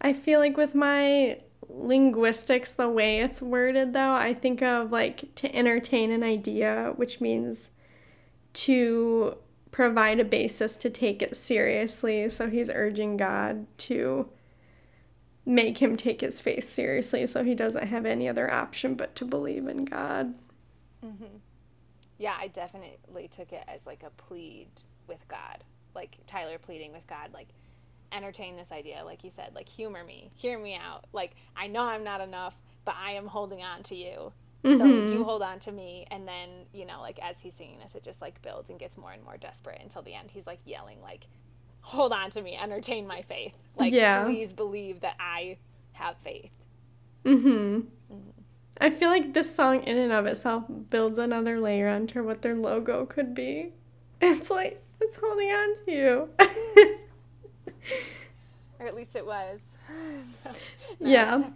Speaker 1: I feel like with my linguistics, the way it's worded, though, I think of like to entertain an idea, which means to provide a basis to take it seriously. So he's urging God to make him take his faith seriously so he doesn't have any other option but to believe in God.
Speaker 2: Mm-hmm. Yeah, I definitely took it as like a plead with God, like Tyler pleading with God, like entertain this idea, like you said, like humor me, hear me out. Like I know I'm not enough, but I am holding on to you. Mm-hmm. So you hold on to me, and then you know, like as he's singing this, it just like builds and gets more and more desperate until the end. He's like yelling, like hold on to me, entertain my faith. Like, yeah. please believe that I have faith.
Speaker 1: Mm-hmm. mm-hmm. I feel like this song in and of itself builds another layer onto what their logo could be. *laughs* It's like it's holding on to you.
Speaker 2: or at least it was. *laughs*
Speaker 1: yeah.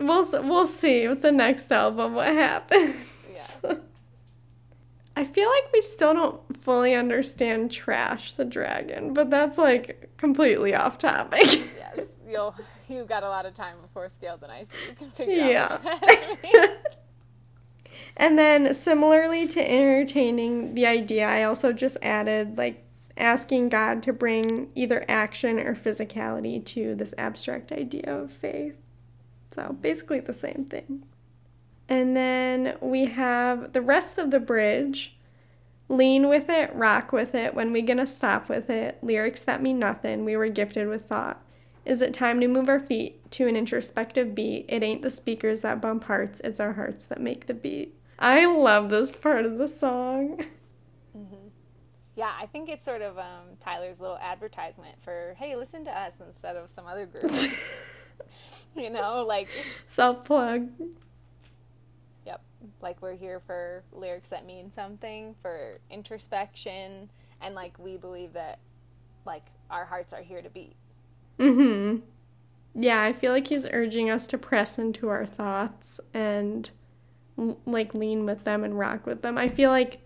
Speaker 1: we'll we'll see with the next album what happens. Yeah. *laughs* I feel like we still don't fully understand Trash the Dragon, but that's like completely off topic. *laughs*
Speaker 2: yes, you'll you got a lot of time before Scaled and Icy. You can figure yeah. out. *laughs*
Speaker 1: and then similarly to entertaining the idea, I also just added like asking God to bring either action or physicality to this abstract idea of faith. So basically the same thing. And then we have the rest of the bridge lean with it, rock with it, when we gonna stop with it, lyrics that mean nothing, we were gifted with thought. Is it time to move our feet to an introspective beat? It ain't the speakers that bump hearts, it's our hearts that make the beat. I love this part of the song. *laughs*
Speaker 2: Mm-hmm. Yeah, I think it's sort of um, Tyler's little advertisement for, hey, listen to us instead of some other group. *laughs* *laughs* you know, like
Speaker 1: self plug
Speaker 2: like we're here for lyrics that mean something for introspection and like we believe that like our hearts are here to beat.
Speaker 1: Mhm yeah i feel like he's urging us to press into our thoughts and like lean with them and rock with them. I feel like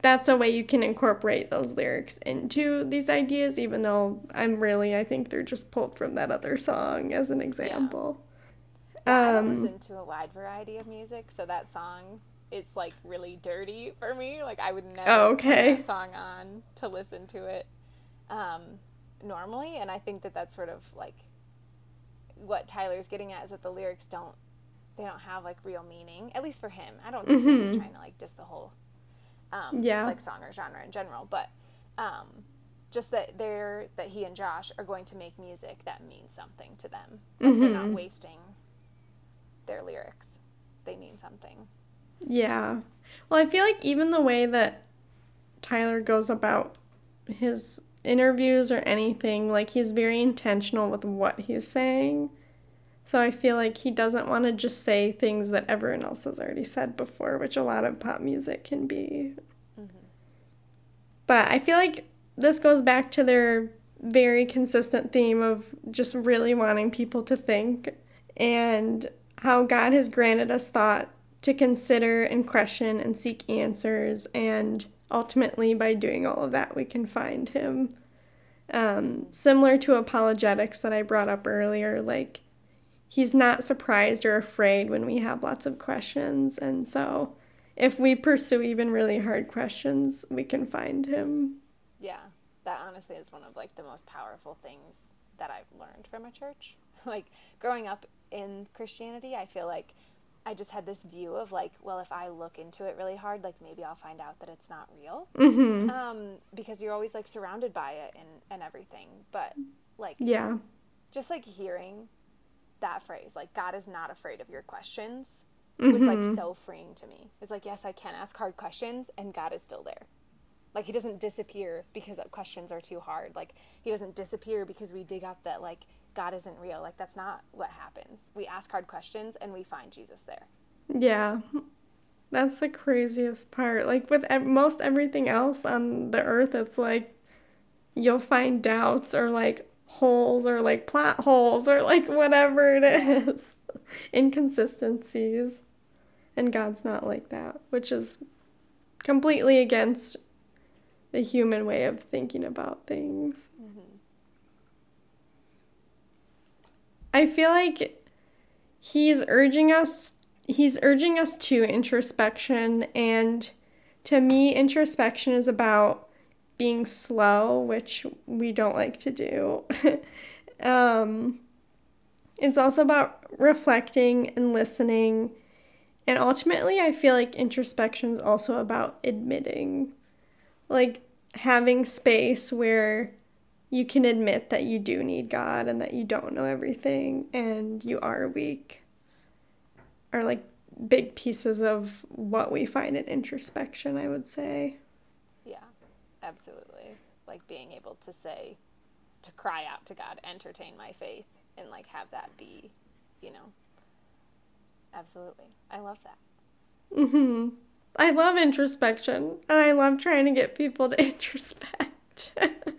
Speaker 1: that's a way you can incorporate those lyrics into these ideas even though i'm really i think they're just pulled from that other song as an example.
Speaker 2: I um, listen to a wide variety of music, so that song is like really dirty for me. Like I would never oh, okay. put that song on to listen to it um, normally, and I think that that's sort of like what Tyler's getting at is that the lyrics don't they don't have like real meaning, at least for him. I don't think mm-hmm. he's trying to like diss the whole um, yeah like song or genre in general, but um, just that they're that he and Josh are going to make music that means something to them. Like mm-hmm. They're not wasting their lyrics. They mean something.
Speaker 1: Yeah. Well, I feel like even the way that Tyler goes about his interviews or anything, like he's very intentional with what he's saying. So I feel like he doesn't want to just say things that everyone else has already said before, which a lot of pop music can be. Mm-hmm. But I feel like this goes back to their very consistent theme of just really wanting people to think. And how God has granted us thought to consider and question and seek answers, and ultimately, by doing all of that, we can find Him. Um, similar to apologetics that I brought up earlier, like He's not surprised or afraid when we have lots of questions, and so if we pursue even really hard questions, we can find Him.
Speaker 2: Yeah, that honestly is one of like the most powerful things that I've learned from a church. *laughs* like growing up in Christianity, I feel like I just had this view of like, well, if I look into it really hard, like maybe I'll find out that it's not real. Mm-hmm. Um, because you're always like surrounded by it and, and everything. But like,
Speaker 1: yeah,
Speaker 2: just like hearing that phrase, like God is not afraid of your questions, mm-hmm. was like mm-hmm. so freeing to me. It's like, yes, I can ask hard questions and God is still there. Like he doesn't disappear because questions are too hard. Like he doesn't disappear because we dig up that like God isn't real. Like that's not what happens. We ask hard questions and we find Jesus there.
Speaker 1: Yeah. That's the craziest part. Like with ev- most everything else on the earth, it's like you'll find doubts or like holes or like plot holes or like whatever it is. *laughs* Inconsistencies. And God's not like that, which is completely against the human way of thinking about things. Mm-hmm. I feel like he's urging us he's urging us to introspection and to me introspection is about being slow, which we don't like to do. *laughs* um, it's also about reflecting and listening. And ultimately, I feel like introspection is also about admitting, like having space where you can admit that you do need God and that you don't know everything and you are weak are like big pieces of what we find in introspection, I would say.
Speaker 2: Yeah, absolutely. Like being able to say, to cry out to God, entertain my faith, and like have that be, you know. Absolutely. I love that.
Speaker 1: Mm hmm. I love introspection, and I love trying to get people to *laughs* introspect.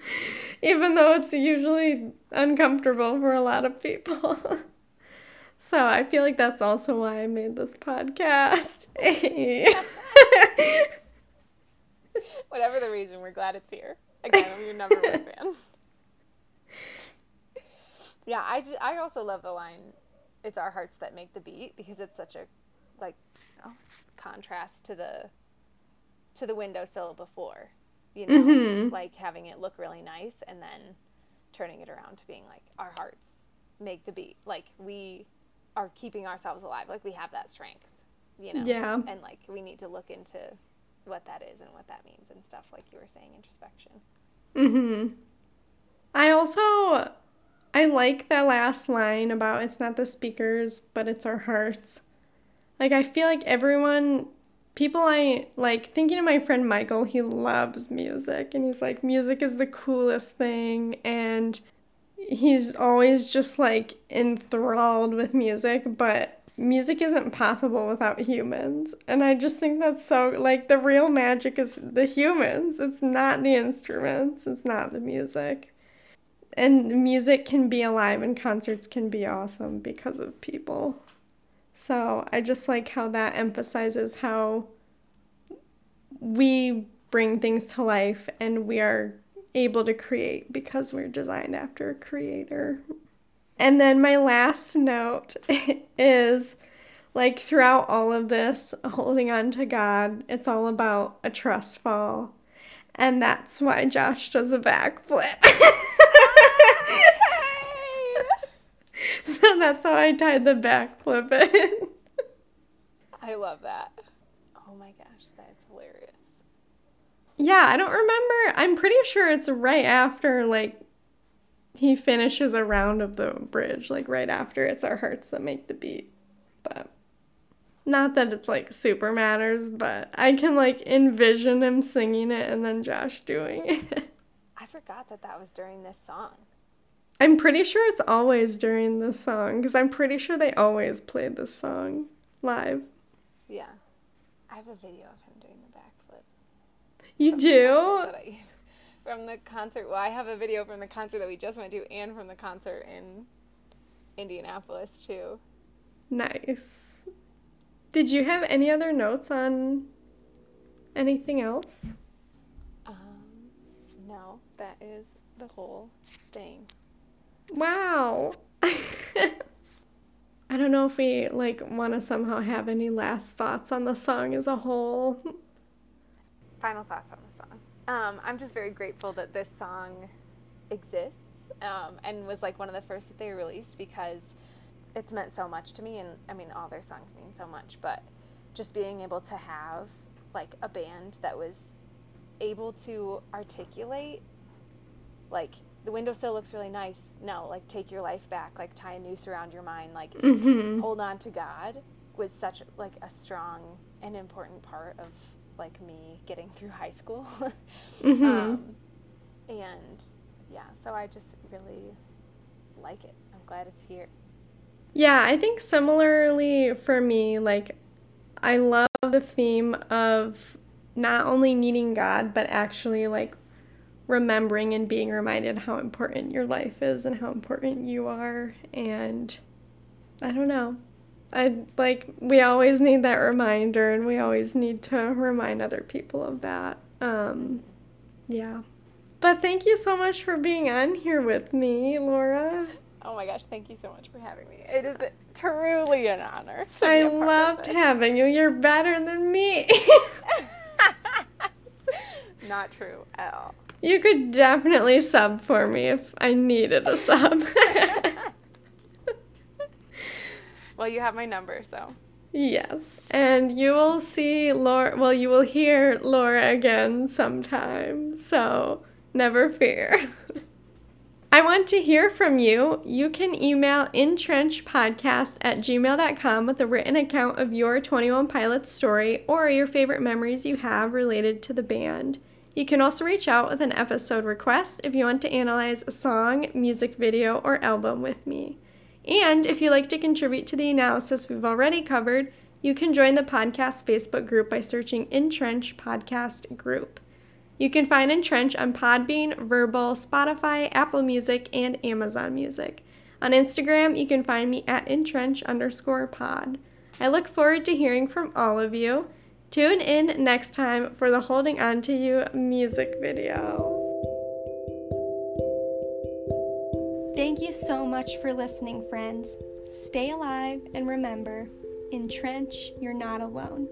Speaker 1: *laughs* Even though it's usually uncomfortable for a lot of people. *laughs* so I feel like that's also why I made this podcast. *laughs*
Speaker 2: Whatever the reason, we're glad it's here. Again, I'm your number one fan. yeah, I, I also love the line, it's our hearts that make the beat, because it's such a, like, oh, contrast to the, to the windowsill before, you know, mm-hmm. like having it look really nice and then turning it around to being like, our hearts make the beat. Like, we are keeping ourselves alive. Like, we have that strength, you know?
Speaker 1: Yeah.
Speaker 2: And, like, we need to look into what that is and what that means and stuff like you were saying introspection
Speaker 1: Mm hmm. i also i like that last line about it's not the speakers but it's our hearts like i feel like everyone people i like thinking of my friend michael he loves music and he's like music is the coolest thing and he's always just like enthralled with music but music isn't possible without humans. And I just think that's so like the real magic is the humans. It's not the instruments, it's not the music. And music can be alive and concerts can be awesome because of people. So I just like how that emphasizes how we bring things to life and we are able to create because we're designed after a creator. And then my last note *laughs* is like throughout all of this, holding on to God, it's all about a trust fall. And that's why Josh does a backflip. *laughs* *laughs* so that's how I tied the backflip in. *laughs*
Speaker 2: I love that. Oh my gosh, that's hilarious.
Speaker 1: Yeah, I don't remember. I'm pretty sure it's right after like he finishes a round of the bridge, like right after it's our hearts that make the beat. But not that it's like super matters, but I can like envision him singing it and then Josh doing it. *laughs*
Speaker 2: I forgot that that was during this song.
Speaker 1: I'm pretty sure it's always during this song because I'm pretty sure they always played this song live.
Speaker 2: Yeah. I have a video of him doing the backflip.
Speaker 1: You do? *laughs*
Speaker 2: from the concert. Well, I have a video from the concert that we just went to and from the concert in Indianapolis too.
Speaker 1: Nice. Did you have any other notes on anything else?
Speaker 2: Um, no, that is the whole thing.
Speaker 1: Wow. *laughs* I don't know if we like want to somehow have any last thoughts on the song as a whole.
Speaker 2: Final thoughts on the song. Um, I'm just very grateful that this song exists um, and was like one of the first that they released because it's meant so much to me. And I mean, all their songs mean so much, but just being able to have like a band that was able to articulate like the windowsill looks really nice. No, like take your life back, like tie a noose around your mind, like mm-hmm. hold on to God was such like a strong and important part of like me getting through high school. *laughs* mm-hmm. um, and yeah, so I just really like it. I'm glad it's here.
Speaker 1: Yeah, I think similarly for me, like, I love the theme of not only needing God, but actually, like, remembering and being reminded how important your life is and how important you are. And I don't know. I like we always need that reminder and we always need to remind other people of that. Um yeah. But thank you so much for being on here with me, Laura.
Speaker 2: Oh my gosh, thank you so much for having me. It is truly an honor.
Speaker 1: I loved having you. You're better than me. *laughs*
Speaker 2: Not true at all.
Speaker 1: You could definitely sub for me if I needed a sub. *laughs* *laughs*
Speaker 2: well, you have my number, so.
Speaker 1: Yes. And you will see Laura, well, you will hear Laura again sometime. So never fear. *laughs* I want to hear from you. You can email entrenchpodcast at gmail.com with a written account of your 21 Pilots story or your favorite memories you have related to the band. You can also reach out with an episode request if you want to analyze a song, music video, or album with me. And if you like to contribute to the analysis we've already covered, you can join the podcast Facebook group by searching EnTrench Podcast Group. You can find Entrench on Podbean, Verbal, Spotify, Apple Music, and Amazon Music. On Instagram, you can find me at Entrench underscore pod. I look forward to hearing from all of you. Tune in next time for the Holding On to You music video. Thank you so much for listening, friends. Stay alive and remember, in trench, you're not alone.